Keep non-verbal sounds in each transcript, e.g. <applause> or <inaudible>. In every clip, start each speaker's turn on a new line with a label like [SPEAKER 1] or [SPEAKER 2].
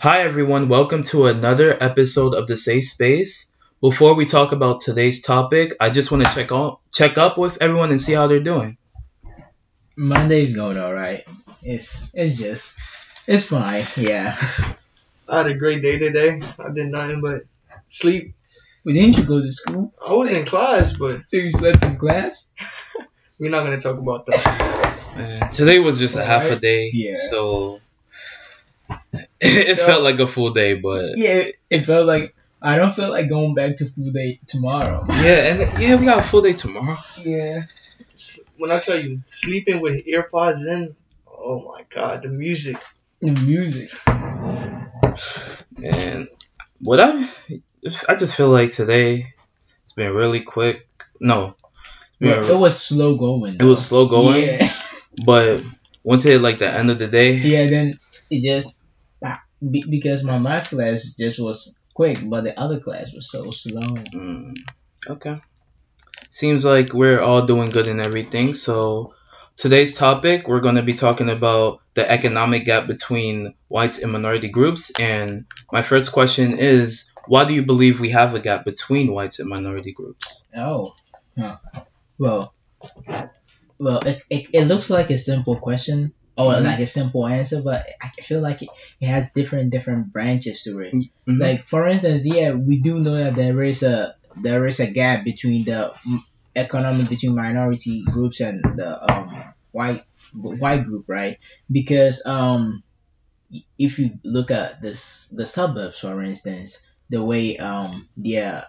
[SPEAKER 1] Hi everyone, welcome to another episode of the Safe Space. Before we talk about today's topic, I just want to check on check up with everyone and see how they're doing.
[SPEAKER 2] Monday's going all right. It's it's just it's fine. Yeah. <laughs>
[SPEAKER 3] I had a great day today. I did nothing but sleep.
[SPEAKER 2] But didn't you go to school?
[SPEAKER 3] I was in class, but
[SPEAKER 2] So you slept in class? <laughs>
[SPEAKER 3] we're not gonna talk about that.
[SPEAKER 1] Man, today was just a half a day,
[SPEAKER 2] Yeah.
[SPEAKER 1] so it
[SPEAKER 2] So-
[SPEAKER 1] felt like a full day, but
[SPEAKER 2] Yeah. It, it felt like I don't feel like going back to full day tomorrow.
[SPEAKER 1] yeah, and yeah, we got a full day tomorrow.
[SPEAKER 2] Yeah.
[SPEAKER 3] When I tell you sleeping with earpods in, oh my god, the music.
[SPEAKER 2] The music.
[SPEAKER 1] And what I I just feel like today it's been really quick. No,
[SPEAKER 2] Yeah,
[SPEAKER 1] yeah,
[SPEAKER 2] it was slow going.
[SPEAKER 1] it was slow going,
[SPEAKER 2] Yeah.
[SPEAKER 1] but once it hit like the end of the day,
[SPEAKER 2] yeah. Then it just be- because my math class just was quick, but the other class was so slow.
[SPEAKER 1] Mm, okay. Seems like we're all doing good and everything. So, today's topic, we're going to be talking about the economic gap between whites and minority groups. And my first question is why do you believe we have a gap between whites and minority groups?
[SPEAKER 2] Oh, huh. well, well, it, it, it looks like a simple question or
[SPEAKER 1] Mhm.
[SPEAKER 2] like a simple answer, but I feel like it, it has different different branches to it.
[SPEAKER 1] Mhm.
[SPEAKER 2] Like for instance, yeah, we do know that there is a there is a gap between the mm, economic between minority groups and the um, white white group, right? Because um, if you look at this the suburbs, for instance, the way um the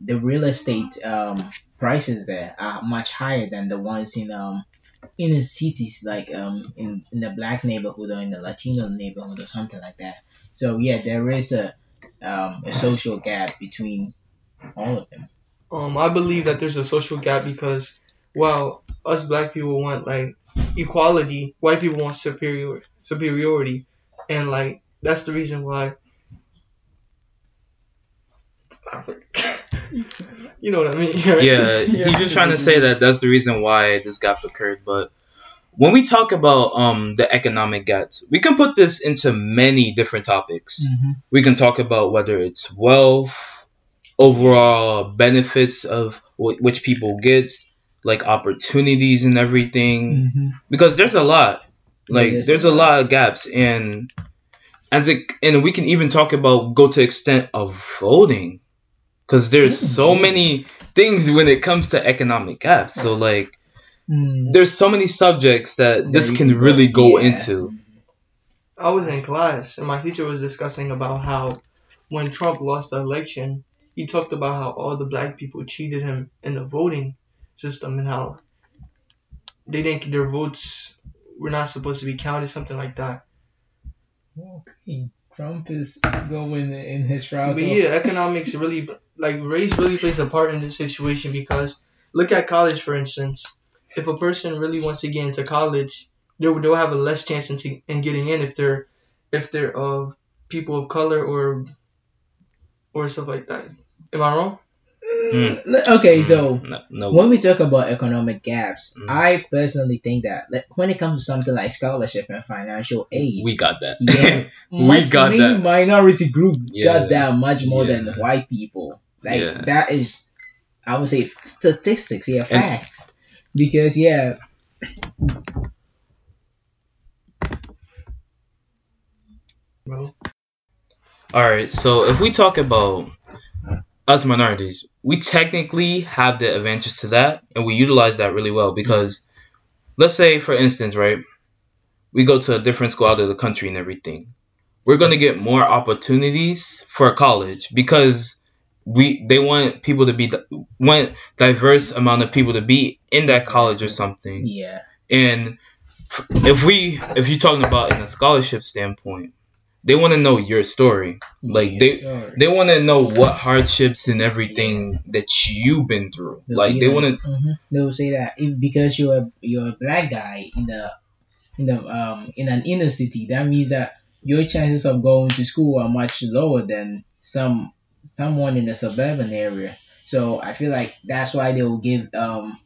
[SPEAKER 2] the real estate um prices there are much higher than the ones in um in the cities like um in, in the black neighborhood or in the Latino neighborhood or something like that. So yeah, there is a um a social gap between all of them.
[SPEAKER 3] Um, I believe that there's a social gap because while us black people want like equality, white people want superior superiority, and like that's the reason why. <laughs> you know what I mean? right?
[SPEAKER 1] Yeah, <laughs> he's just trying to say that that's the reason why this gap occurred. But when we talk about um the economic gaps, we can put this into many different topics. We can talk about whether it's wealth, overall benefits of wh- which people get, like opportunities and everything.
[SPEAKER 2] Mm-hmm.
[SPEAKER 1] Because there's a lot, like
[SPEAKER 2] there's
[SPEAKER 1] there's
[SPEAKER 2] a
[SPEAKER 1] a lot of gaps, and as it and we can even talk about go to extent of voting, because there's so
[SPEAKER 2] Mhm.
[SPEAKER 1] many things when it comes to economic gaps. So like
[SPEAKER 2] Mm.
[SPEAKER 1] there's so many subjects that
[SPEAKER 2] That
[SPEAKER 1] this can
[SPEAKER 2] can
[SPEAKER 1] really go
[SPEAKER 2] yeah.
[SPEAKER 1] into.
[SPEAKER 3] I was in class and my teacher was discussing about how when Trump lost the election, he talked about how all the black people cheated him in the voting system and how they think their votes were not supposed to be counted, something like that.
[SPEAKER 2] Okay. Trump is going in his route.
[SPEAKER 3] But yeah, economics really, like race really plays a part in this situation because look at college for instance. If a person really wants to get into college, they'll, they'll have a less chance in, in getting in if they're if they're of people of color or or stuff like that. Am I wrong?
[SPEAKER 2] Mm, Okay, so
[SPEAKER 1] no, no.
[SPEAKER 2] when we talk about economic gaps,
[SPEAKER 1] Mm.
[SPEAKER 2] I personally think that like, when it comes to something like scholarship and financial aid,
[SPEAKER 1] we got that.
[SPEAKER 2] Yeah. <laughs>
[SPEAKER 1] we
[SPEAKER 2] mi-
[SPEAKER 1] got that.
[SPEAKER 2] minority group
[SPEAKER 1] Yeah.
[SPEAKER 2] got that much more
[SPEAKER 1] Yeah.
[SPEAKER 2] than white people. Like
[SPEAKER 1] Yeah.
[SPEAKER 2] that is, I would say statistics, yeah,
[SPEAKER 1] And-
[SPEAKER 2] facts. Because yeah,
[SPEAKER 3] Bro.
[SPEAKER 1] All right, so if we talk about us minorities, we technically have the advantage to that, and we utilize that really well because, let's say, for instance, right, we go to a different school out of the country and everything. We're gonna get more opportunities for college because we they want people to be want diverse amount of people to be in that college or something.
[SPEAKER 2] yeah,
[SPEAKER 1] And if we if you're talking about in a scholarship standpoint, they want to know your story. Like
[SPEAKER 2] yeah,
[SPEAKER 1] they
[SPEAKER 2] sure.
[SPEAKER 1] they want to know what hardships and everything that you've been through.
[SPEAKER 2] They'll
[SPEAKER 1] Like they want to
[SPEAKER 2] mhm. They will say that if, because you're a, you're a black guy in the in the um in an inner city, that means that your chances of going to school are much lower than some someone in a suburban area. So I feel like that's why they will give um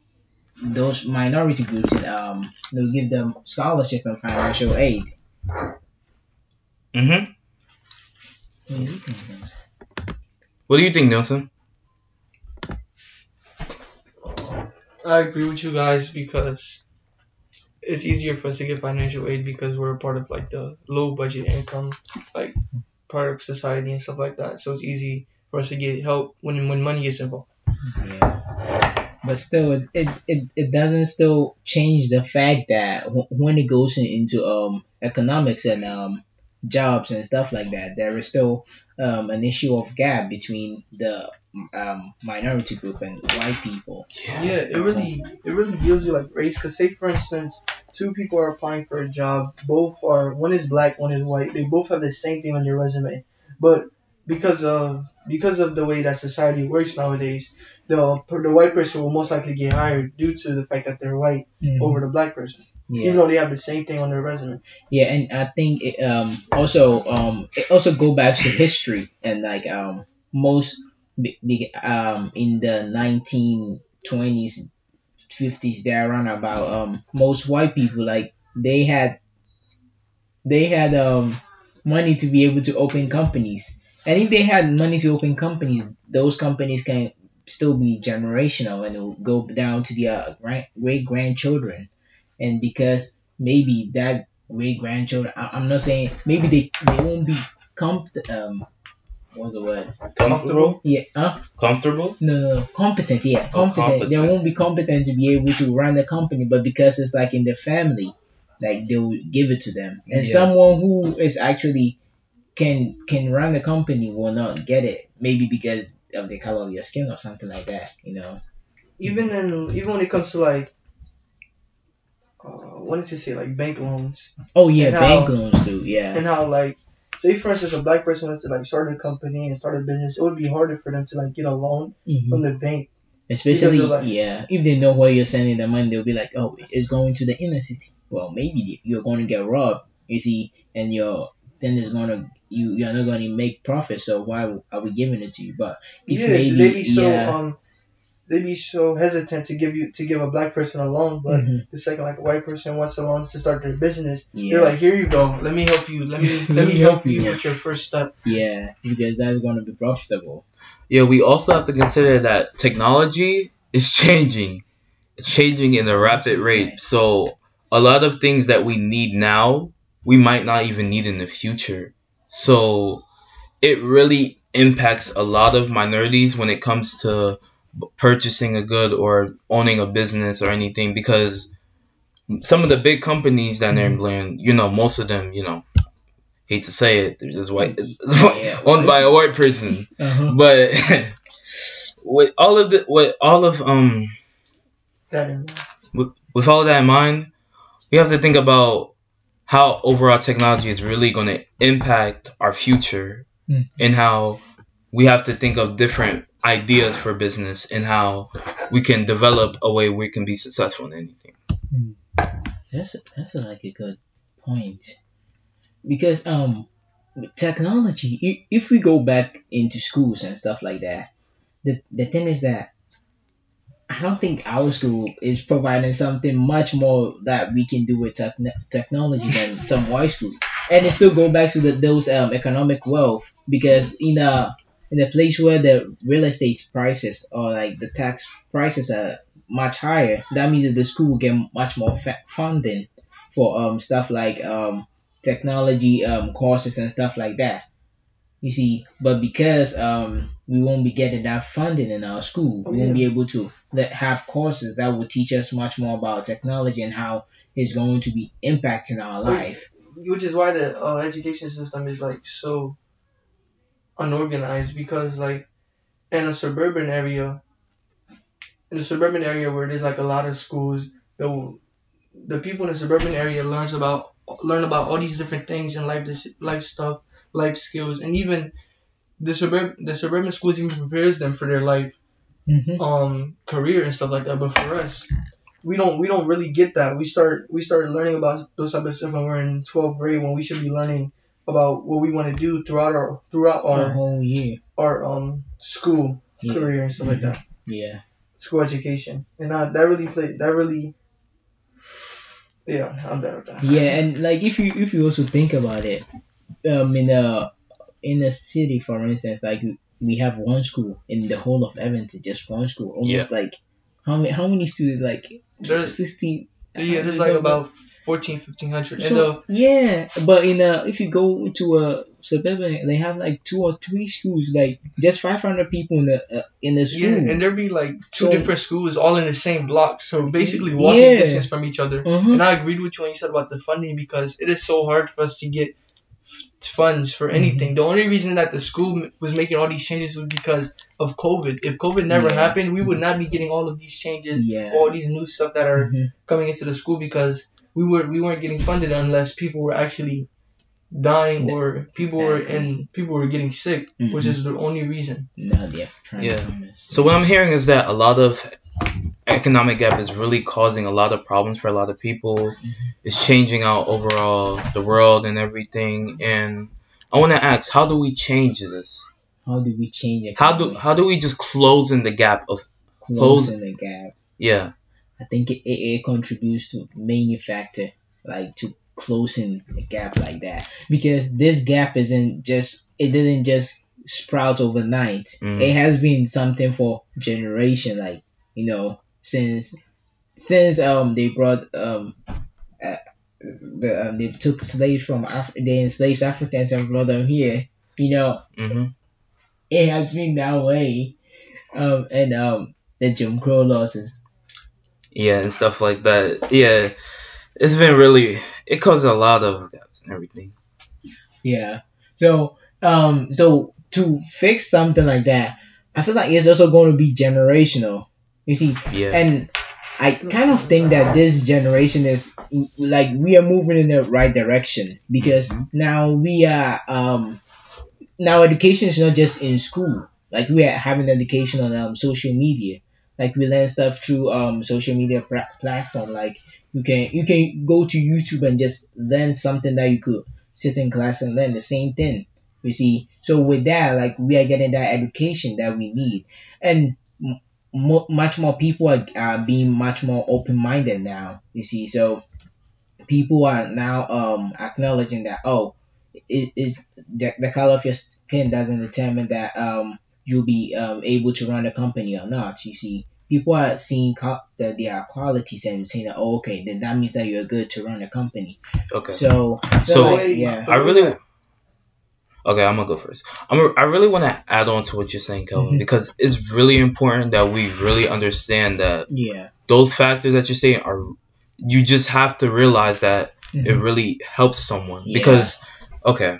[SPEAKER 2] those minority groups um they'll give them scholarship and financial aid.
[SPEAKER 1] hmm
[SPEAKER 2] What do you think, James?
[SPEAKER 1] What do you think, Nelson?
[SPEAKER 3] I agree with you guys because it's easier for us to get financial aid because we're a part of like the low budget income, like part of society and stuff like that. So it's easy for us to get help when when money is involved.
[SPEAKER 2] Yeah. But still, it, it, it, doesn't still change the fact that w- when it goes in, into um economics and um jobs and stuff like that, there is still um an issue of gap between the um minority group and white people.
[SPEAKER 3] Yeah, it really it really deals with like race. Cause say for instance, two people are applying for a job. Both are one is black, one is white. They both have the same thing on their resume, but because of because of the way that society works nowadays, the the white person will most likely get hired due to the fact that they're white over the black person,
[SPEAKER 2] Yeah.
[SPEAKER 3] even though they have the same thing on their resume.
[SPEAKER 2] Yeah, and I think it, um also um it also go back to history and like um most um in the 1920s 50s there around about um most white people like they had they had um money to be able to open companies and if they had money to open companies those companies can still be generational and will go down to their great grandchildren and because maybe that great grandchildren. I, I'm not saying maybe they they won't be comp um what's the word?
[SPEAKER 1] Comfortable?
[SPEAKER 2] Yeah, huh?
[SPEAKER 1] Comfortable?
[SPEAKER 2] No, no, no, competent. Yeah,
[SPEAKER 1] Oh,
[SPEAKER 2] competent. They won't be competent to be able to run the company, but because it's like in the family, like they'll give it to them. And
[SPEAKER 1] Yeah.
[SPEAKER 2] someone who is actually can can run the company will not get it. Maybe because of the color of your skin or something like that. You know.
[SPEAKER 3] Even in even when it comes to like, uh, what did you say like bank loans
[SPEAKER 2] Oh yeah, bank
[SPEAKER 3] how-
[SPEAKER 2] loans do. Yeah.
[SPEAKER 3] and how like. Say for instance, a black person wants to like start a company and start a business. It would be harder for them to like get a loan
[SPEAKER 2] Mhm.
[SPEAKER 3] from the bank
[SPEAKER 2] Especially,
[SPEAKER 3] like-
[SPEAKER 2] yeah, if they know where you're sending the money, they'll be like, "Oh, it's going to the inner city." Well, maybe you're going to get robbed, you see, and you're then it's gonna you you're not going to make profit. So why are we giving it to you? But if
[SPEAKER 3] yeah,
[SPEAKER 2] maybe,
[SPEAKER 3] they be so
[SPEAKER 2] yeah,
[SPEAKER 3] um, they be so hesitant to give you to give a black person a loan, but
[SPEAKER 2] mhm,
[SPEAKER 3] the second like a white person wants a loan to start their business,
[SPEAKER 2] yeah,
[SPEAKER 3] they're like, here you go, let me help you, let me <laughs> let me help you with your first step.
[SPEAKER 2] yeah, because that's going to be profitable.
[SPEAKER 1] Yeah, we also have to consider that technology is changing. It's changing in a rapid rate. So a lot of things that we need now, we might not even need in the future. So it really impacts a lot of minorities when it comes to purchasing a good or owning a business or anything because some of the big companies that they're employing, you know, most of them, you know, hate to say it, they're just white, <laughs> it's
[SPEAKER 2] Yeah.
[SPEAKER 1] owned by a white person
[SPEAKER 2] Uh-huh.
[SPEAKER 1] but <laughs> with all of the with all of um
[SPEAKER 3] That in
[SPEAKER 1] with all of that in mind, we have to think about how overall technology is really going to impact our future
[SPEAKER 2] Mm.
[SPEAKER 1] and how we have to think of different ideas for business and how we can develop a way we can be successful in anything.
[SPEAKER 2] That's a, that's a, like a good point because um with technology if we go back into schools and stuff like that the the thing is that I don't think our school is providing something much more that we can do with techn technology than <laughs> some white schools and it still go back to the, those um economic wealth because in a in a place where the real estate prices or like the tax prices are much higher, that means that the school will get much more fa- funding for um stuff like um technology um courses and stuff like that. You see, but because um we won't be getting that funding in our school, we won't be able to let, have courses that will teach us much more about technology and how it's going to be impacting our life.
[SPEAKER 3] which is why the uh, education system is like so unorganized because like in a suburban area in a suburban area where there's like a lot of schools the the people in the suburban area learns about learn about all these different things and life this life stuff life skills and even the suburb the suburban schools even prepares them for their life
[SPEAKER 2] Mm-hmm.
[SPEAKER 3] um career and stuff like that. But for us, we don't we don't really get that. We start we started learning about those type of stuff when we're in 12th grade when we should be learning about what we want to do throughout our throughout our
[SPEAKER 2] whole year.
[SPEAKER 3] our um school
[SPEAKER 2] Yeah.
[SPEAKER 3] career and stuff like that.
[SPEAKER 2] Yeah.
[SPEAKER 3] School education and that that really played that really. Yeah, I'm done with that.
[SPEAKER 2] Yeah, and like if you if you also think about it, um, in a in a city, for instance, like we have one school in the whole of Edmonton, just one school, almost like how many how many students like
[SPEAKER 3] There's
[SPEAKER 2] sixteen.
[SPEAKER 3] yeah, there's like about 14, 1500.
[SPEAKER 2] So,
[SPEAKER 3] uh,
[SPEAKER 2] yeah, but in a if you go to a suburban, they have like two or three schools, like just five hundred people in the uh, in the school.
[SPEAKER 3] yeah, and there'd be like two
[SPEAKER 2] So-
[SPEAKER 3] different schools all in the same block, so basically walking
[SPEAKER 2] Yeah.
[SPEAKER 3] distance from each other.
[SPEAKER 2] Mhm.
[SPEAKER 3] And I agreed with you when you said about the funding because it is so hard for us to get funds for anything.
[SPEAKER 2] Mm-hmm.
[SPEAKER 3] The only reason that the school was making all these changes was because of COVID. If COVID never
[SPEAKER 2] Yeah.
[SPEAKER 3] happened, we would not be getting all of these changes,
[SPEAKER 2] Yeah.
[SPEAKER 3] all these new stuff that are
[SPEAKER 2] Mhm.
[SPEAKER 3] coming into the school because we were we weren't getting funded unless people were actually dying or people were
[SPEAKER 2] Exactly.
[SPEAKER 3] and people were getting sick, which
[SPEAKER 2] Mhm.
[SPEAKER 3] is the only reason.
[SPEAKER 2] No, yeah.
[SPEAKER 1] Yeah.
[SPEAKER 2] to find this.
[SPEAKER 1] So what I'm hearing is that a lot of economic gap is really causing a lot of problems for a lot of people. It's changing out overall the world and everything. And I want to ask, how do we change this?
[SPEAKER 2] How do we change it?
[SPEAKER 1] How do how do we just close in the gap of
[SPEAKER 2] closing the gap?
[SPEAKER 1] yeah
[SPEAKER 2] I think it, it, it contributes to many factor like to closing the gap like that because this gap isn't just it didn't just sprout overnight.
[SPEAKER 1] Mhm.
[SPEAKER 2] It has been something for generation like you know since since um they brought um uh, the um, they took slaves from Af- they enslaved Africans and brought them here. You know
[SPEAKER 1] hmm
[SPEAKER 2] it has been that way. Um and um the Jim Crow laws is
[SPEAKER 1] yeah and stuff like that. Yeah, it's been really it caused a lot of gaps and everything.
[SPEAKER 2] Yeah. So um so to fix something like that, I feel like it's also going to be generational. You see,
[SPEAKER 1] Yeah.
[SPEAKER 2] and I kind of think that this generation is like we are moving in the right direction because
[SPEAKER 1] Mhm.
[SPEAKER 2] now we are um now education is not just in school. Like we are having education on um, social media. Like we learn stuff through um social media pra- platform. Like you can you can go to YouTube and just learn something that you could sit in class and learn the same thing. You see, so with that, like we are getting that education that we need, and mo- much more people are, are being much more open minded now. You see, so people are now um acknowledging that oh, it is the, the color of your skin doesn't determine that um you'll be um, able to run a company or not. You see, people are seeing co- the, their qualities and saying that oh, okay, then that means that you're good to run a company.
[SPEAKER 1] Okay.
[SPEAKER 2] So,
[SPEAKER 1] So,
[SPEAKER 2] like, yeah,
[SPEAKER 1] I really. Okay, I'm gonna go first. I'm. A, I really want to add on to what you're saying, Kelvin,
[SPEAKER 2] Mhm.
[SPEAKER 1] because it's really important that we really understand that
[SPEAKER 2] yeah,
[SPEAKER 1] those factors that you're saying are. You just have to realize that it
[SPEAKER 2] Mhm.
[SPEAKER 1] really helps someone
[SPEAKER 2] Yeah.
[SPEAKER 1] because, okay,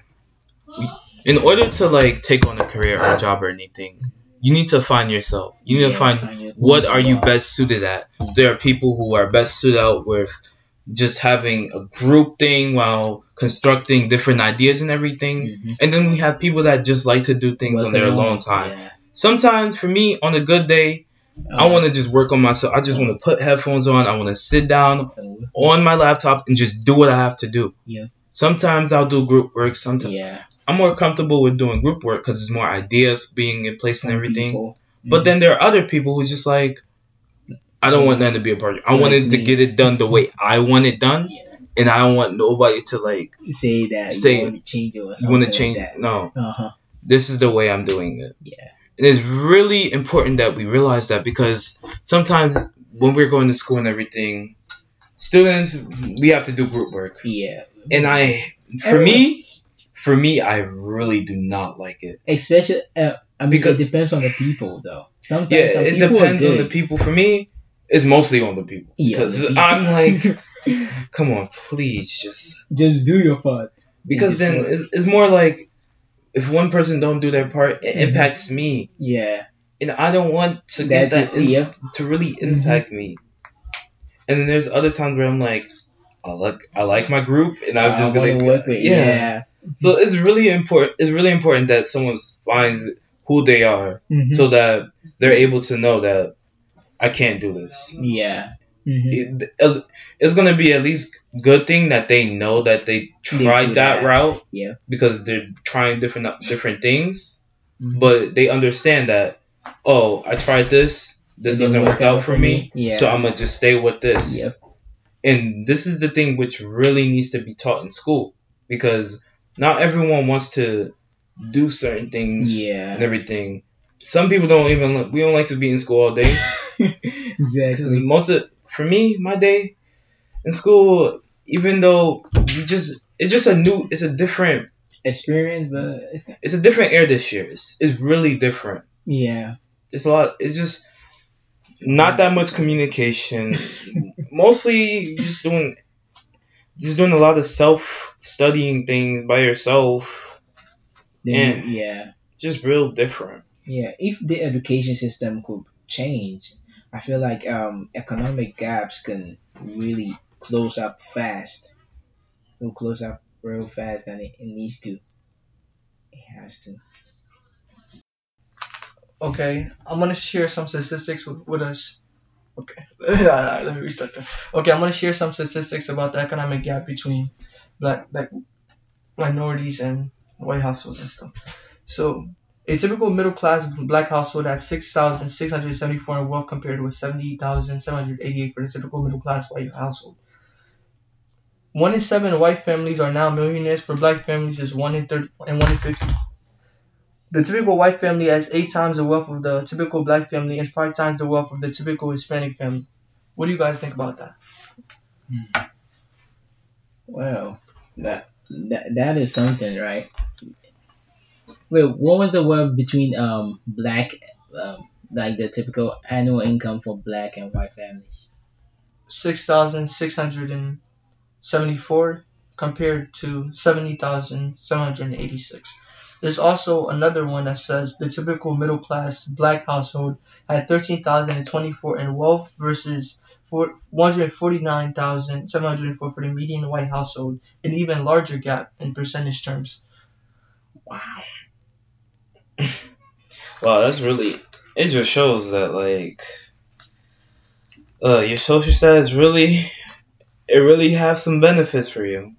[SPEAKER 1] in order to like take on a career or a job or anything, you need to find yourself. You need to
[SPEAKER 2] Yeah,
[SPEAKER 1] find
[SPEAKER 2] your-
[SPEAKER 1] what are you best suited at. There are people who are best suited out with just having a group thing while constructing different ideas and everything.
[SPEAKER 2] Mhm.
[SPEAKER 1] And then we have people that just like to do things
[SPEAKER 2] Work
[SPEAKER 1] on their
[SPEAKER 2] alone,
[SPEAKER 1] time.
[SPEAKER 2] Yeah.
[SPEAKER 1] Sometimes for me, on a good day, I
[SPEAKER 2] Uh,
[SPEAKER 1] want to just work on myself. I just want to put headphones on. I want to sit down on my laptop and just do what I have to do.
[SPEAKER 2] Yeah.
[SPEAKER 1] Sometimes I'll do group work. Sometimes
[SPEAKER 2] yeah.
[SPEAKER 1] I'm more comfortable with doing group work because there's more ideas being in place and everything.
[SPEAKER 2] people.
[SPEAKER 1] But then there are other people who's just like, I don't want them to be a part. I
[SPEAKER 2] Like
[SPEAKER 1] wanted to get it done the way I want it done,
[SPEAKER 2] Yeah.
[SPEAKER 1] And I don't want nobody to like
[SPEAKER 2] say that
[SPEAKER 1] Say-
[SPEAKER 2] you want to change it or
[SPEAKER 1] you want to
[SPEAKER 2] like
[SPEAKER 1] change.
[SPEAKER 2] that.
[SPEAKER 1] no,
[SPEAKER 2] Uh huh.
[SPEAKER 1] this is the way I'm doing it.
[SPEAKER 2] Yeah.
[SPEAKER 1] And it's really important that we realize that because sometimes when we're going to school and everything, students we have to do group work,
[SPEAKER 2] Yeah.
[SPEAKER 1] and I, for me, for me, I really do not like it.
[SPEAKER 2] Especially, uh, I mean,
[SPEAKER 1] Because-
[SPEAKER 2] it depends on the people though. Sometimes
[SPEAKER 1] Yeah,
[SPEAKER 2] some
[SPEAKER 1] it depends on the people. For me, it's mostly on the people
[SPEAKER 2] Yeah,
[SPEAKER 1] because. I'm like, <laughs> come on, please, just
[SPEAKER 2] just do your part.
[SPEAKER 1] because then
[SPEAKER 2] work.
[SPEAKER 1] it's, it's more like if one person don't do their part, it
[SPEAKER 2] Mhm.
[SPEAKER 1] impacts me,
[SPEAKER 2] yeah,
[SPEAKER 1] and I don't want to get
[SPEAKER 2] that,
[SPEAKER 1] that in-
[SPEAKER 2] yep.
[SPEAKER 1] to really impact me. And then there's other times where I'm like, I like I like my group, and I'm just gonna
[SPEAKER 2] work with.
[SPEAKER 1] yeah.
[SPEAKER 2] Yeah.
[SPEAKER 1] So it's really important. It's really important that someone finds who they are,
[SPEAKER 2] Mhm.
[SPEAKER 1] so that they're able to know that I can't do this.
[SPEAKER 2] yeah. Mhm.
[SPEAKER 1] It, it's gonna be at least good thing that they know that they tried
[SPEAKER 2] do
[SPEAKER 1] that,
[SPEAKER 2] that.
[SPEAKER 1] route.
[SPEAKER 2] Yeah.
[SPEAKER 1] Because they're trying different different things,
[SPEAKER 2] Mhm.
[SPEAKER 1] but they understand that. Oh, I tried this. This doesn't work out for me.
[SPEAKER 2] Yeah.
[SPEAKER 1] So I'm gonna just stay with this.
[SPEAKER 2] Yep.
[SPEAKER 1] And this is the thing which really needs to be taught in school because not everyone wants to do certain things
[SPEAKER 2] Yeah.
[SPEAKER 1] and everything. Some people don't even we don't like to be in school all day <laughs>
[SPEAKER 2] exactly.
[SPEAKER 1] because most of for me my day in school even though we just it's just a new it's a different
[SPEAKER 2] Experience, but it's
[SPEAKER 1] it's a different air this year. It's it's really different.
[SPEAKER 2] yeah.
[SPEAKER 1] It's a lot. It's just not that much communication. <laughs> Mostly just doing just doing a lot of self studying things by yourself.
[SPEAKER 2] Then, yeah.
[SPEAKER 1] Just real different.
[SPEAKER 2] Yeah, if the education system could change, I feel like um, economic gaps can really close up fast. It will close up real fast, and it, it needs to. It has to.
[SPEAKER 3] Okay, I'm gonna share some statistics with, with us. Okay, <laughs> let me restart that. Okay, I'm gonna share some statistics about the economic gap between black, black minorities and white households and stuff. So, a typical middle class black household has six thousand six hundred seventy four in wealth compared with seventy thousand seven hundred eighty eight for the typical middle class white household. One in seven white families are now millionaires. For black families, is one in thirty and one in fifty. The typical white family has eight times the wealth of the typical black family and five times the wealth of the typical Hispanic family. What do you guys think about that? Hmm.
[SPEAKER 2] Well, that that that is something, right? Wait, what was the word between um black um like the typical annual income for black and white families?
[SPEAKER 3] Six thousand six hundred and seventy-four compared to seventy thousand seven hundred and eighty-six. There's also another one that says the typical middle class black household had thirteen thousand and twenty-four in wealth versus four one hundred forty-nine thousand seven hundred four for the median white household, an even larger gap in percentage terms.
[SPEAKER 2] Wow. <laughs>
[SPEAKER 1] Wow, that's really. It just shows that like, uh, your social status really, it really have some benefits for you.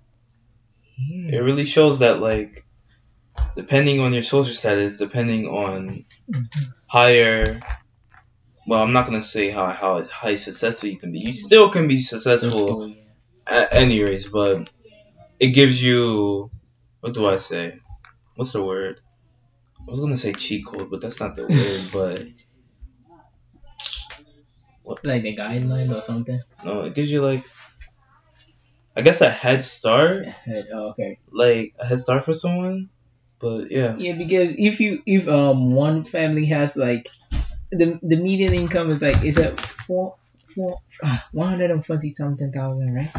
[SPEAKER 1] It really shows that like, depending on your social status, depending on higher. Well, I'm not gonna say how how how successful you can be. You still can be successful at any race, but it gives you what do I say? What's the word? I was gonna say cheat code, but that's not the word. <laughs> But what?
[SPEAKER 2] Like the guideline or something.
[SPEAKER 1] no, it gives you like, I guess a head start, Head,
[SPEAKER 2] Oh, okay.
[SPEAKER 1] like a head start for someone. But yeah,
[SPEAKER 2] Yeah, because if you if um one family has like the the median income is like is that four four ah, one hundred and forty something thousand, right?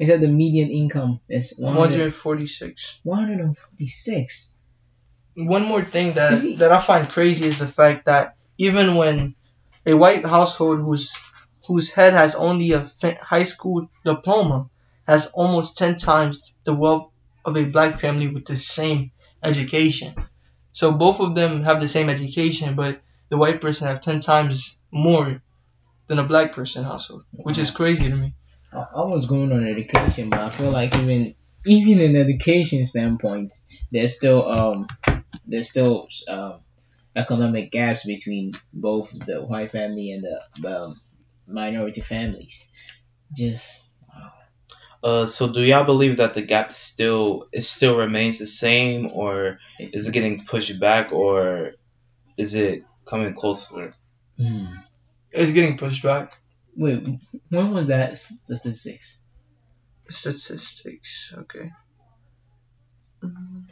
[SPEAKER 2] Is that the median income is one
[SPEAKER 3] One
[SPEAKER 2] hundred
[SPEAKER 3] hundred forty-six.
[SPEAKER 2] one hundred and forty six.
[SPEAKER 3] One more thing that that I find crazy is the fact that even when a white household whose whose head has only a high school diploma has almost ten times the wealth of a black family with the same education. So both of them have the same education, but the white person have ten times more than a black person household, which is crazy to me.
[SPEAKER 2] I, I was going on education, but I feel like even even in education standpoint, there's still um there's still um economic gaps between both the white family and the um, minority families. Just
[SPEAKER 1] uh, so do y'all believe that the gap still it still remains the same, or
[SPEAKER 2] it's,
[SPEAKER 1] is it getting pushed back, or is it coming closer?
[SPEAKER 2] Hmm.
[SPEAKER 3] It's getting pushed back.
[SPEAKER 2] Wait, when was that statistics?
[SPEAKER 3] Statistics, okay. Mm.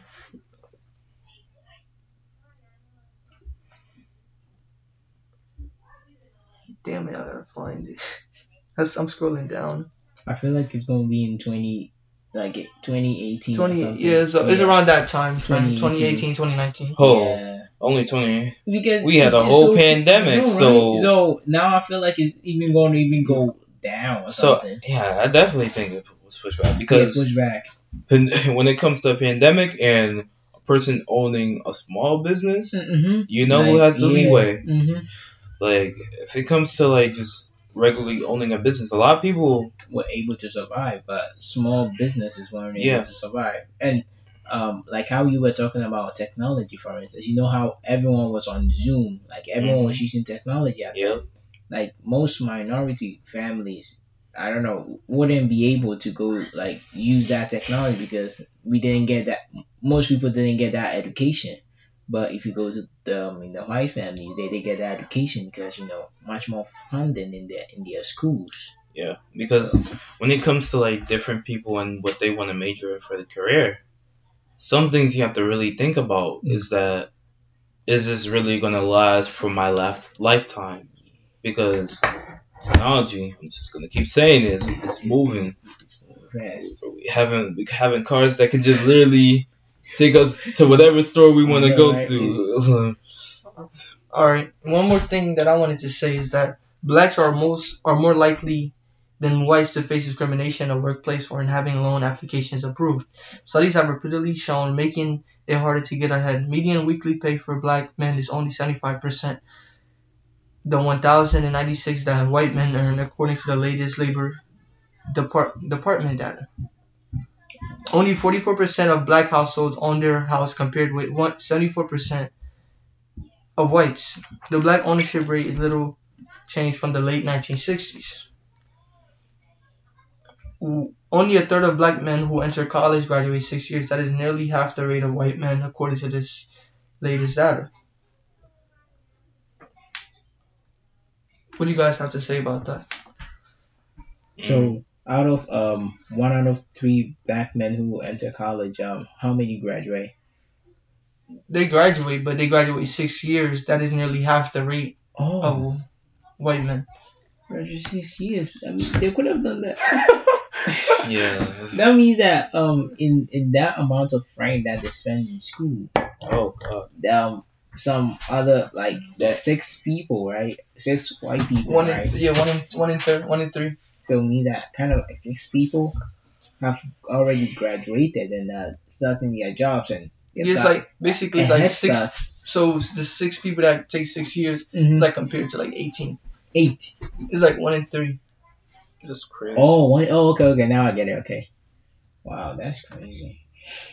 [SPEAKER 3] Damn it, I gotta find it. <laughs> That's, I'm scrolling down.
[SPEAKER 2] I feel like it's gonna be in twenty like 2018 or
[SPEAKER 3] 20,
[SPEAKER 2] something.
[SPEAKER 3] yeah, so it's around that time,
[SPEAKER 2] 2018.
[SPEAKER 3] 2018, 2019.
[SPEAKER 1] Oh,
[SPEAKER 2] Yeah.
[SPEAKER 1] only twenty.
[SPEAKER 2] Because
[SPEAKER 1] We had a whole
[SPEAKER 2] so-
[SPEAKER 1] pandemic,
[SPEAKER 2] No, right?
[SPEAKER 1] so
[SPEAKER 2] so now I feel like it's even going to even go down or
[SPEAKER 1] so
[SPEAKER 2] something.
[SPEAKER 1] yeah, I definitely think it was pushed back
[SPEAKER 2] Yeah,
[SPEAKER 1] because
[SPEAKER 2] push back.
[SPEAKER 1] when <laughs> when it comes to a pandemic and a person owning a small business,
[SPEAKER 2] Mm-hmm.
[SPEAKER 1] you know who has the leeway.
[SPEAKER 2] Mm-hmm.
[SPEAKER 1] Like if it comes to like just regularly owning a business, a lot of people
[SPEAKER 2] Were able to survive, but small businesses weren't able
[SPEAKER 1] Yeah.
[SPEAKER 2] to survive. And um, like how you were talking about technology, for instance, you know how everyone was on Zoom, like everyone was using technology. At
[SPEAKER 1] yeah
[SPEAKER 2] like most minority families i don't know wouldn't be able to go like use that technology because we didn't get that most people didn't get that education. But if you go to the um, in the white families, they, they get that education because you know much more funding in their in their schools.
[SPEAKER 1] Yeah, because when it comes to like different people and what they want to major in for the career, some things you have to really think about is that is this really gonna last for my last lifetime? Because technology, I'm just gonna keep saying this, it's moving.
[SPEAKER 2] Yes.
[SPEAKER 1] We having we having cars that can just literally take us to whatever store we want to
[SPEAKER 2] Yeah,
[SPEAKER 1] go
[SPEAKER 2] right.
[SPEAKER 1] to. <laughs>
[SPEAKER 3] All right. One more thing that I wanted to say is that blacks are most are more likely than whites to face discrimination in the workplace or in having loan applications approved. Studies have repeatedly shown making it harder to get ahead. Median weekly pay for black men is only 75%. The 1,096 that white men earn according to the latest labor depart- department data. Only 44% of black households own their house compared with 74% of whites. The black ownership rate is little changed from the late 1960s. Only a third of black men who enter college graduate six years. That is nearly half the rate of white men, according to this latest data. What do you guys have to say about that?
[SPEAKER 2] So out of um one out of three black men who enter college, um how many graduate?
[SPEAKER 3] They graduate, but they graduate six years. That is nearly half the rate
[SPEAKER 2] Oh,
[SPEAKER 3] of white men.
[SPEAKER 2] graduate six years. I mean, they could have done that. <laughs>
[SPEAKER 1] yeah.
[SPEAKER 2] That means that um in in that amount of time that they spend in school,
[SPEAKER 1] Oh god.
[SPEAKER 2] um some other like
[SPEAKER 1] That-
[SPEAKER 2] six people, right? Six white people,
[SPEAKER 3] One
[SPEAKER 2] right?
[SPEAKER 3] in, yeah, one in one in third, one in three.
[SPEAKER 2] So it means that kind of like six people have already graduated and uh, starting their jobs and they've
[SPEAKER 3] Yeah, it's like basically it's like six.
[SPEAKER 2] start.
[SPEAKER 3] So the six people that take six years,
[SPEAKER 2] Mhm.
[SPEAKER 3] it's like compared to like eighteen.
[SPEAKER 2] eight.
[SPEAKER 3] It's like one in three.
[SPEAKER 1] That's crazy.
[SPEAKER 2] Oh, one, oh, okay, okay. Now I get it. Okay. Wow, that's crazy.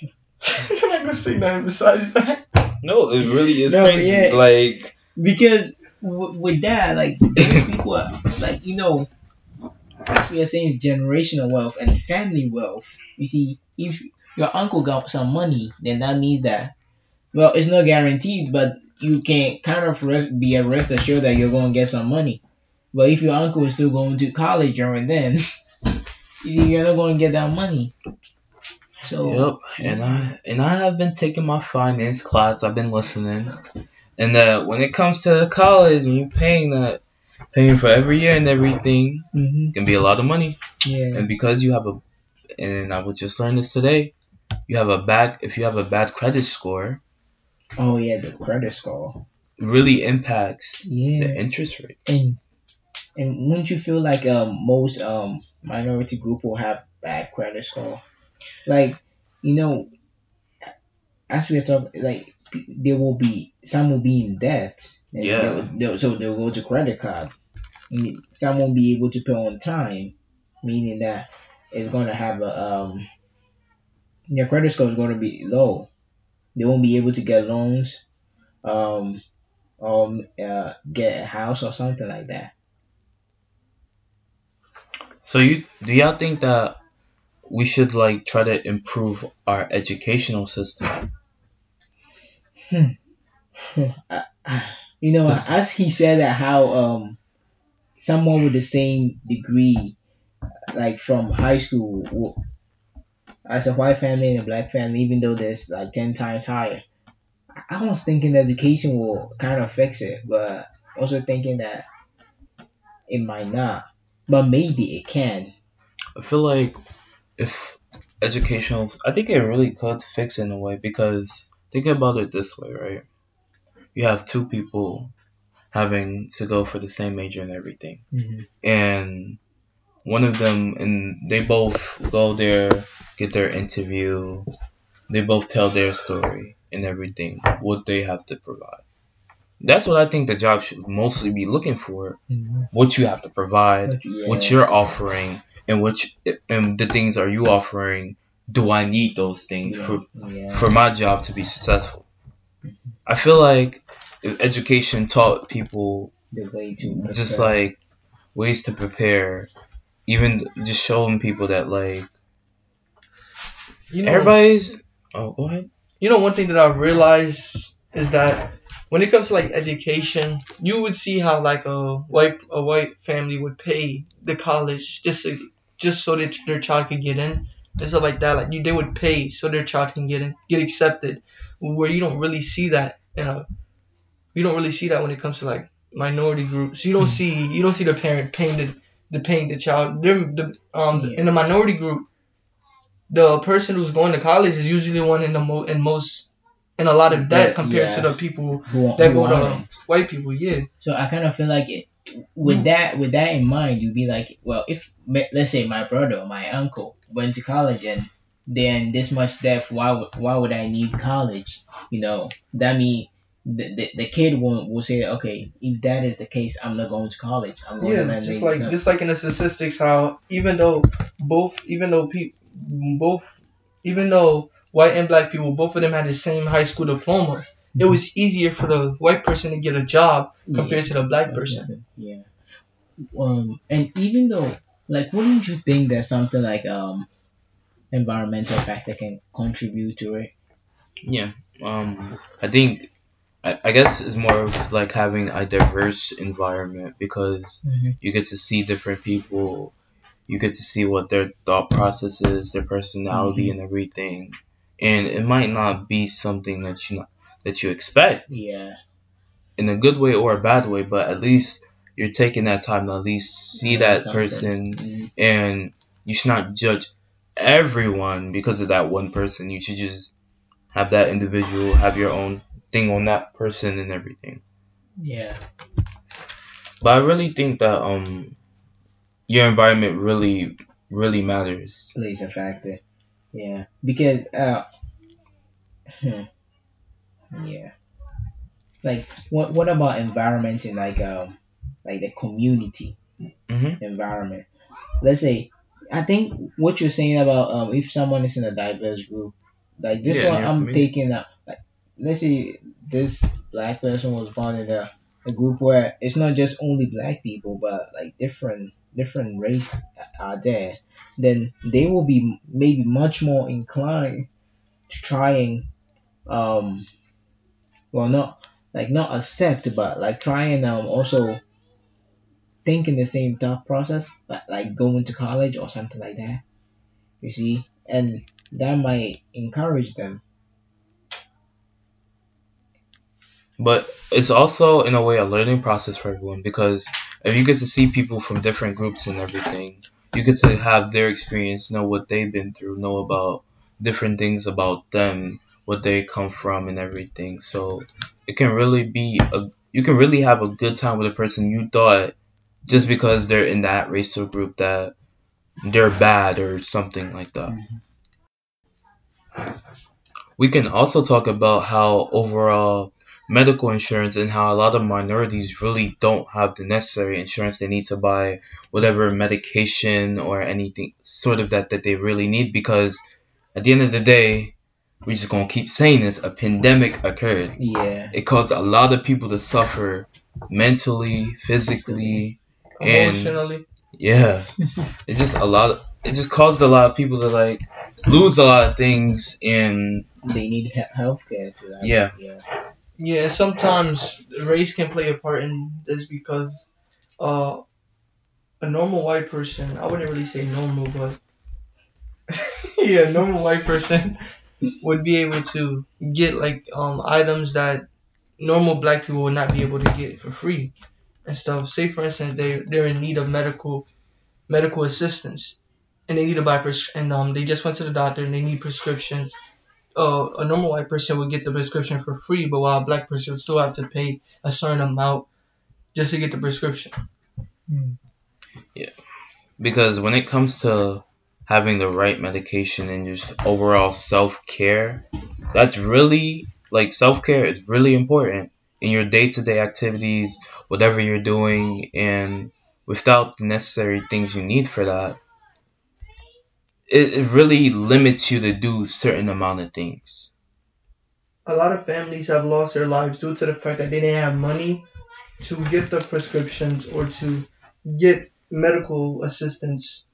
[SPEAKER 2] <laughs>
[SPEAKER 3] You're not gonna say nothing besides that.
[SPEAKER 1] No, it really is
[SPEAKER 2] No,
[SPEAKER 1] crazy.
[SPEAKER 2] yeah.
[SPEAKER 1] Like
[SPEAKER 2] Because w- with that, like people, are, like you know, as we are saying, it's generational wealth and family wealth. You see, if your uncle got some money, then that means that, well, it's not guaranteed, but you can kind of rest, be a rest assured that you're going to get some money. But if your uncle is still going to college during then, <laughs> you see, you're not going to get that money. So
[SPEAKER 1] Yep, and I and I have been taking my finance class. I've been listening, and uh, when it comes to college and you paying that, paying for every year and everything,
[SPEAKER 2] mhm,
[SPEAKER 1] can be a lot of money.
[SPEAKER 2] yeah,
[SPEAKER 1] And because you have a, and I was just learning this today, you have a bad if you have a bad credit score,
[SPEAKER 2] oh yeah, the credit score,
[SPEAKER 1] really impacts
[SPEAKER 2] yeah.
[SPEAKER 1] the interest rate.
[SPEAKER 2] And and wouldn't you feel like um most um minority group will have bad credit score? Like, you know, as we are talking, like there will be some will be in debt. And
[SPEAKER 1] Yeah.
[SPEAKER 2] they'll, they'll, so they'll go to credit card. And some won't be able to pay on time, meaning that it's going to have a um their credit score is going to be low. They won't be able to get loans, um, or uh, get a house or something like that.
[SPEAKER 1] So you do y'all think that we should like try to improve our educational system? <laughs>
[SPEAKER 2] you know, as he said that how um someone with the same degree, like from high school, as a white family and a black family, even though there's like ten times higher, I was thinking education will kind of fix it, but also thinking that it might not, but maybe it can.
[SPEAKER 1] I feel like if educational, I think it really could fix it in a way because think about it this way, right? You have two people having to go for the same major and everything, mm-hmm. and one of them, and they both go there, get their interview, they both tell their story and everything, what they have to provide. That's what I think the job should mostly be looking for. Mm-hmm. What you have to provide,
[SPEAKER 2] yeah,
[SPEAKER 1] what you're offering and which and the things are you offering? Do i need those things
[SPEAKER 2] yeah,
[SPEAKER 1] for
[SPEAKER 2] yeah.
[SPEAKER 1] for my job to be successful i feel like if education taught people
[SPEAKER 2] the way to
[SPEAKER 1] just
[SPEAKER 2] prepare.
[SPEAKER 1] like ways to prepare even just showing people that like
[SPEAKER 3] You know,
[SPEAKER 1] everybody's oh go ahead
[SPEAKER 3] you know, one thing that I've realized is that when it comes to like education, you would see how like a white a white family would pay the college just to, just so that their child could get in and stuff like that. Like you, they would pay so their child can get in, get accepted. Where you don't really see that, you know, you don't really see that when it comes to like minority groups. You don't see you don't see the parent paying the the paying the child. They're, the um
[SPEAKER 2] Yeah.
[SPEAKER 3] in the minority group, the person who's going to college is usually one in the mo- in most in a lot of debt compared
[SPEAKER 2] yeah.
[SPEAKER 3] to the people
[SPEAKER 2] Who,
[SPEAKER 3] that
[SPEAKER 2] who
[SPEAKER 3] go to white people. Yeah.
[SPEAKER 2] So I kind of feel like it, with that with that in mind, you'd be like, well, if let's say my brother or my uncle went to college and then this much debt, why would why would I need college? You know, that mean the, the, the kid will, will say, okay, if that is the case, I'm not going to college. I'm going
[SPEAKER 3] Yeah,
[SPEAKER 2] learn
[SPEAKER 3] just like just like in the statistics, how even though both even though people both even though white and black people both of them had the same high school diploma, it was easier for the white person to get a job compared to the black person.
[SPEAKER 2] Yeah. Um, and even though, like, wouldn't you think that something like um, environmental factor can contribute to it?
[SPEAKER 1] Yeah. Um, I think, I, I guess it's more of like having a diverse environment because
[SPEAKER 2] Mhm.
[SPEAKER 1] you get to see different people. You get to see what their thought process is, their personality, and everything. And it might not be something that you not, that you expect
[SPEAKER 2] Yeah.
[SPEAKER 1] in a good way or a bad way, but at least you're taking that time to at least see
[SPEAKER 2] Learn
[SPEAKER 1] that
[SPEAKER 2] something.
[SPEAKER 1] person,
[SPEAKER 2] Mhm.
[SPEAKER 1] and you should not judge everyone because of that one person. You should just have that individual have your own thing on that person and everything.
[SPEAKER 2] Yeah.
[SPEAKER 1] But I really think that um your environment really really matters.
[SPEAKER 2] Plays a factor. Yeah. Because uh. <laughs> Yeah. Like what? What about environment in like um like the community
[SPEAKER 1] Mhm.
[SPEAKER 2] environment? Let's say. I think what you're saying about um, if someone is in a diverse group, like this
[SPEAKER 1] Yeah,
[SPEAKER 2] one,
[SPEAKER 1] yeah,
[SPEAKER 2] I'm taking up. Like, let's say this black person was born in a, a group where it's not just only black people, but like different different race are there. Then they will be maybe much more inclined to try and um, well, not like not accept, but like try and um also think in the same thought process, like like going to college or something like that. You see, and that might encourage them.
[SPEAKER 1] But it's also in a way a learning process for everyone because if you get to see people from different groups and everything, you get to have their experience, know what they've been through, know about different things about them, what they come from and everything. So it can really be a you can really have a good time with a person you thought just because they're in that racial group that they're bad or something like that. Mm-hmm. We can also talk about how overall medical insurance and how a lot of minorities really don't have the necessary insurance they need to buy whatever medication or anything sort of that that they really need because at the end of the day we're just gonna keep saying this a pandemic occurred
[SPEAKER 2] Yeah,
[SPEAKER 1] it caused a lot of people to suffer mentally physically And-
[SPEAKER 3] Emotionally,
[SPEAKER 1] yeah <laughs> it's just a lot of, it just caused a lot of people to like lose a lot of things and
[SPEAKER 2] they need he- healthcare to that.
[SPEAKER 1] Yeah.
[SPEAKER 2] yeah,
[SPEAKER 3] yeah. Sometimes race can play a part in this because uh, a normal white person, I wouldn't really say normal, but <laughs> yeah, a normal white person would be able to get like um items that normal black people would not be able to get for free and stuff. Say for instance they they're in need of medical medical assistance and they need to buy pres- and um they just went to the doctor and they need prescriptions. Uh, a normal white person would get the prescription for free, but while a black person would still have to pay a certain amount just to get the prescription.
[SPEAKER 1] Yeah, because when it comes to having the right medication and just overall self-care that's really like self-care is really important in your day-to-day activities whatever you're doing and without the necessary things you need for that it really limits you to do certain amount of things
[SPEAKER 3] a lot of families have lost their lives due to the fact that they didn't have money to get the prescriptions or to get medical assistance.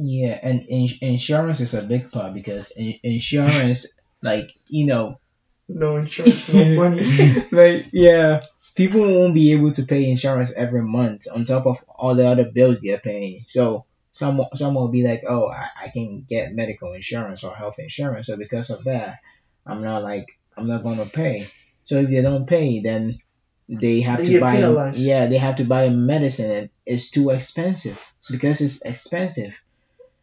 [SPEAKER 2] Yeah. And in- insurance is a big part because in- insurance <laughs> like you know,
[SPEAKER 3] No insurance, no money. <laughs> <laughs>
[SPEAKER 2] like yeah, people won't be able to pay insurance every month on top of all the other bills they're paying. So some some will be like, oh, I, I can get medical insurance or health insurance, so because of that, I'm not like I'm not gonna pay. So if they don't pay, then they have
[SPEAKER 3] They
[SPEAKER 2] to buy
[SPEAKER 3] penalized.
[SPEAKER 2] yeah they have to buy medicine and it's too expensive because it's expensive.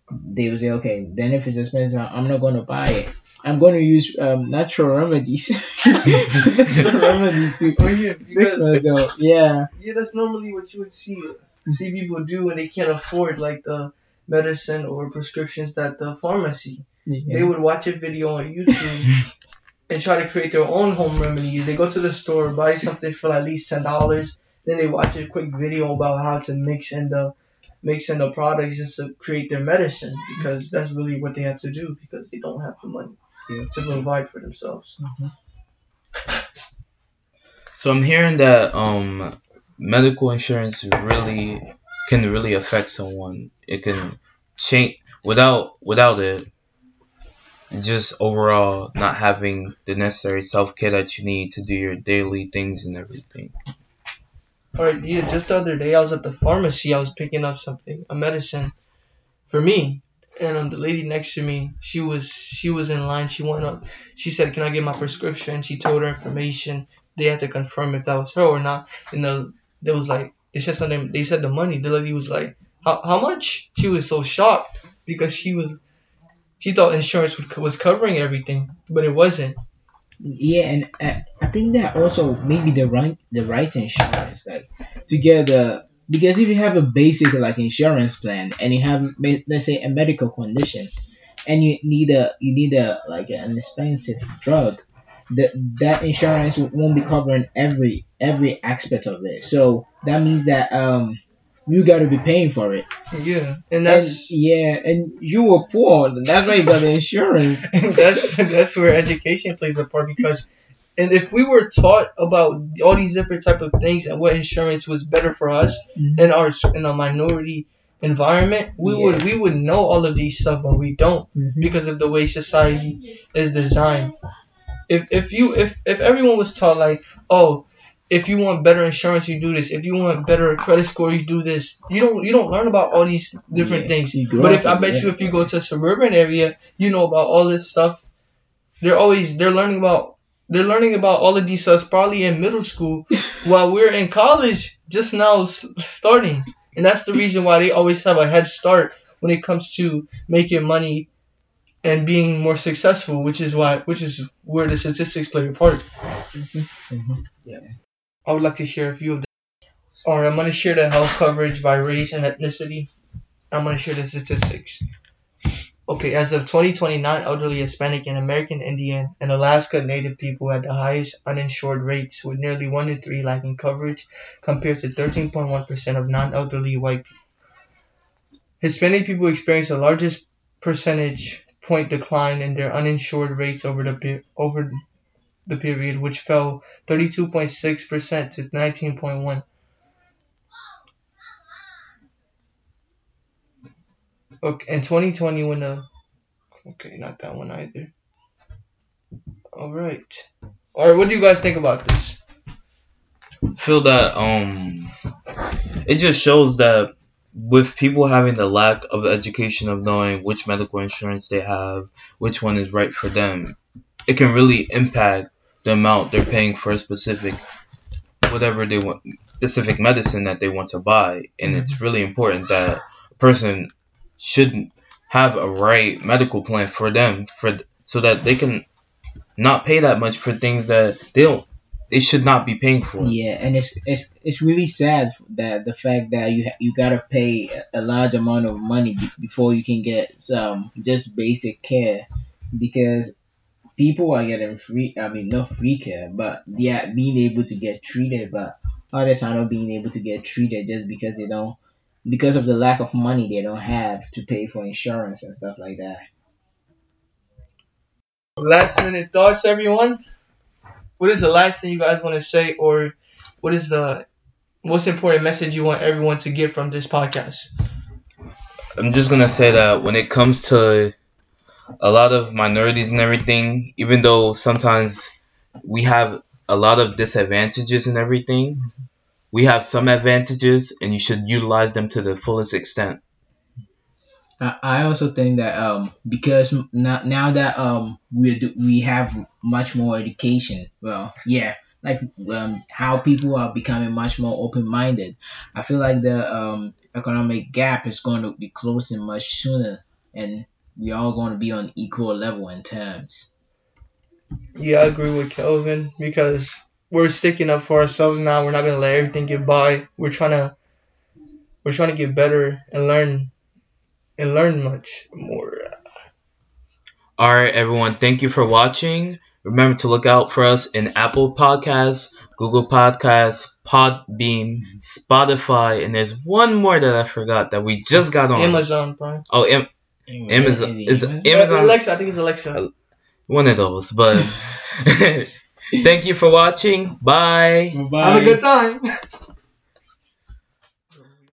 [SPEAKER 2] They will say, okay, then if it's expensive, I'm not gonna buy it. I'm going to use um, natural remedies. <laughs> natural <laughs> remedies to
[SPEAKER 3] yeah,
[SPEAKER 2] fix myself. <laughs> Yeah.
[SPEAKER 3] yeah, that's normally what you would see see people do when they can't afford like the medicine or prescriptions that the pharmacy. They would watch a video on YouTube and try to create their own home remedies. They go to the store, buy something for at least ten dollars, then they watch a quick video about how to mix in the mix in the products just to create their medicine because that's really what they have to do because they don't have the money
[SPEAKER 2] Yeah.
[SPEAKER 3] to provide for themselves.
[SPEAKER 1] So I'm hearing that um medical insurance really can really affect someone. It can change without without it just overall not having the necessary self care that you need to do your daily things and everything.
[SPEAKER 3] Alright, yeah, just the other day I was at the pharmacy, I was picking up something, a medicine for me. And um, the lady next to me, she was she was in line. She went up. She said, "Can I get my prescription?" She told her information. They had to confirm if that was her or not. And the they was like, they said something. They said the money. The lady was like, "How how much?" She was so shocked because she was she thought insurance was covering everything, but it wasn't.
[SPEAKER 2] Yeah, and uh, I think that also maybe the right the right insurance like to get because if you have a basic like insurance plan and you have let's say a medical condition and you need a you need a like an expensive drug that that insurance won't be covering every every aspect of it. So that means that um you got to be paying for it
[SPEAKER 3] Yeah, and
[SPEAKER 2] and
[SPEAKER 3] that's
[SPEAKER 2] yeah and you were poor that's why you got the insurance <laughs>
[SPEAKER 3] And that's that's where education plays a part because and if we were taught about all these different type of things and what insurance was better for us
[SPEAKER 2] Mhm.
[SPEAKER 3] in our in a minority environment, we
[SPEAKER 2] Yeah.
[SPEAKER 3] would we would know all of these stuff, but we don't
[SPEAKER 2] Mhm.
[SPEAKER 3] because of the way society is designed. If if you if if everyone was taught like, oh, if you want better insurance, you do this. If you want better credit score, you do this. You don't you don't learn about all these different
[SPEAKER 2] Yeah,
[SPEAKER 3] things. But if I bet
[SPEAKER 2] it.
[SPEAKER 3] you if you go to a suburban area, you know about all this stuff. They're always they're learning about they're learning about all of these stuff probably in middle school, <laughs> while we're in college just now starting. And that's the reason why they always have a head start when it comes to making money and being more successful, which is why which is where the statistics play a part.
[SPEAKER 2] Mhm.
[SPEAKER 3] I would like to share a few of the. Alright, I'm gonna share the health coverage by race and ethnicity. I'm gonna share the statistics. Okay, as of 2029, elderly Hispanic and American Indian and Alaska Native people had the highest uninsured rates, with nearly 1 in 3 lacking coverage, compared to 13.1% of non elderly white people. Hispanic people experienced the largest percentage point decline in their uninsured rates over the, over the period, which fell 32.6% to 19.1. Okay, in 2020 when the okay, not that one either. All right, all right. What do you guys think about this?
[SPEAKER 1] feel that um it just shows that with people having the lack of education of knowing which medical insurance they have, which one is right for them, it can really impact the amount they're paying for a specific whatever they want specific medicine that they want to buy. And it's mm-hmm. really important that a person should have a right medical plan for them for so that they can not pay that much for things that they don't they should not be paying for.
[SPEAKER 2] Yeah, and it's it's it's really sad that the fact that you ha- you gotta pay a large amount of money be- before you can get some just basic care, because people are getting free. I mean, not free care, but they are being able to get treated, but others are not being able to get treated just because they don't because of the lack of money they don't have to pay for insurance and stuff like that.
[SPEAKER 3] Last minute thoughts, everyone. What is the last thing you guys want to say, or what is the most important message you want everyone to get from this podcast?
[SPEAKER 1] I'm just gonna say that when it comes to a lot of minorities and everything, even though sometimes we have a lot of disadvantages and everything, we have some advantages and you should utilize them to the fullest extent.
[SPEAKER 2] I also think that um because now now that um we do, we have much more education. Well, yeah, like um how people are becoming much more open minded. I feel like the um economic gap is going to be closing much sooner, and we all going to be on equal level in terms.
[SPEAKER 3] Yeah, I agree with Kelvin because we're sticking up for ourselves now. We're not gonna let everything get by. We're trying to we're trying to get better and learn and learn much more.
[SPEAKER 1] All right, everyone. Thank you for watching. Remember to look out for us in Apple Podcasts, Google Podcasts, Podbean, Spotify, and there's one more that I forgot that we just got on.
[SPEAKER 3] Amazon Prime.
[SPEAKER 1] Oh, Am- Amazon is
[SPEAKER 3] Uh,
[SPEAKER 1] Amazon
[SPEAKER 3] Alexa, I think it's Alexa.
[SPEAKER 1] one of those. But <laughs> <laughs> thank you for watching. Bye.
[SPEAKER 3] Have a good time. <laughs>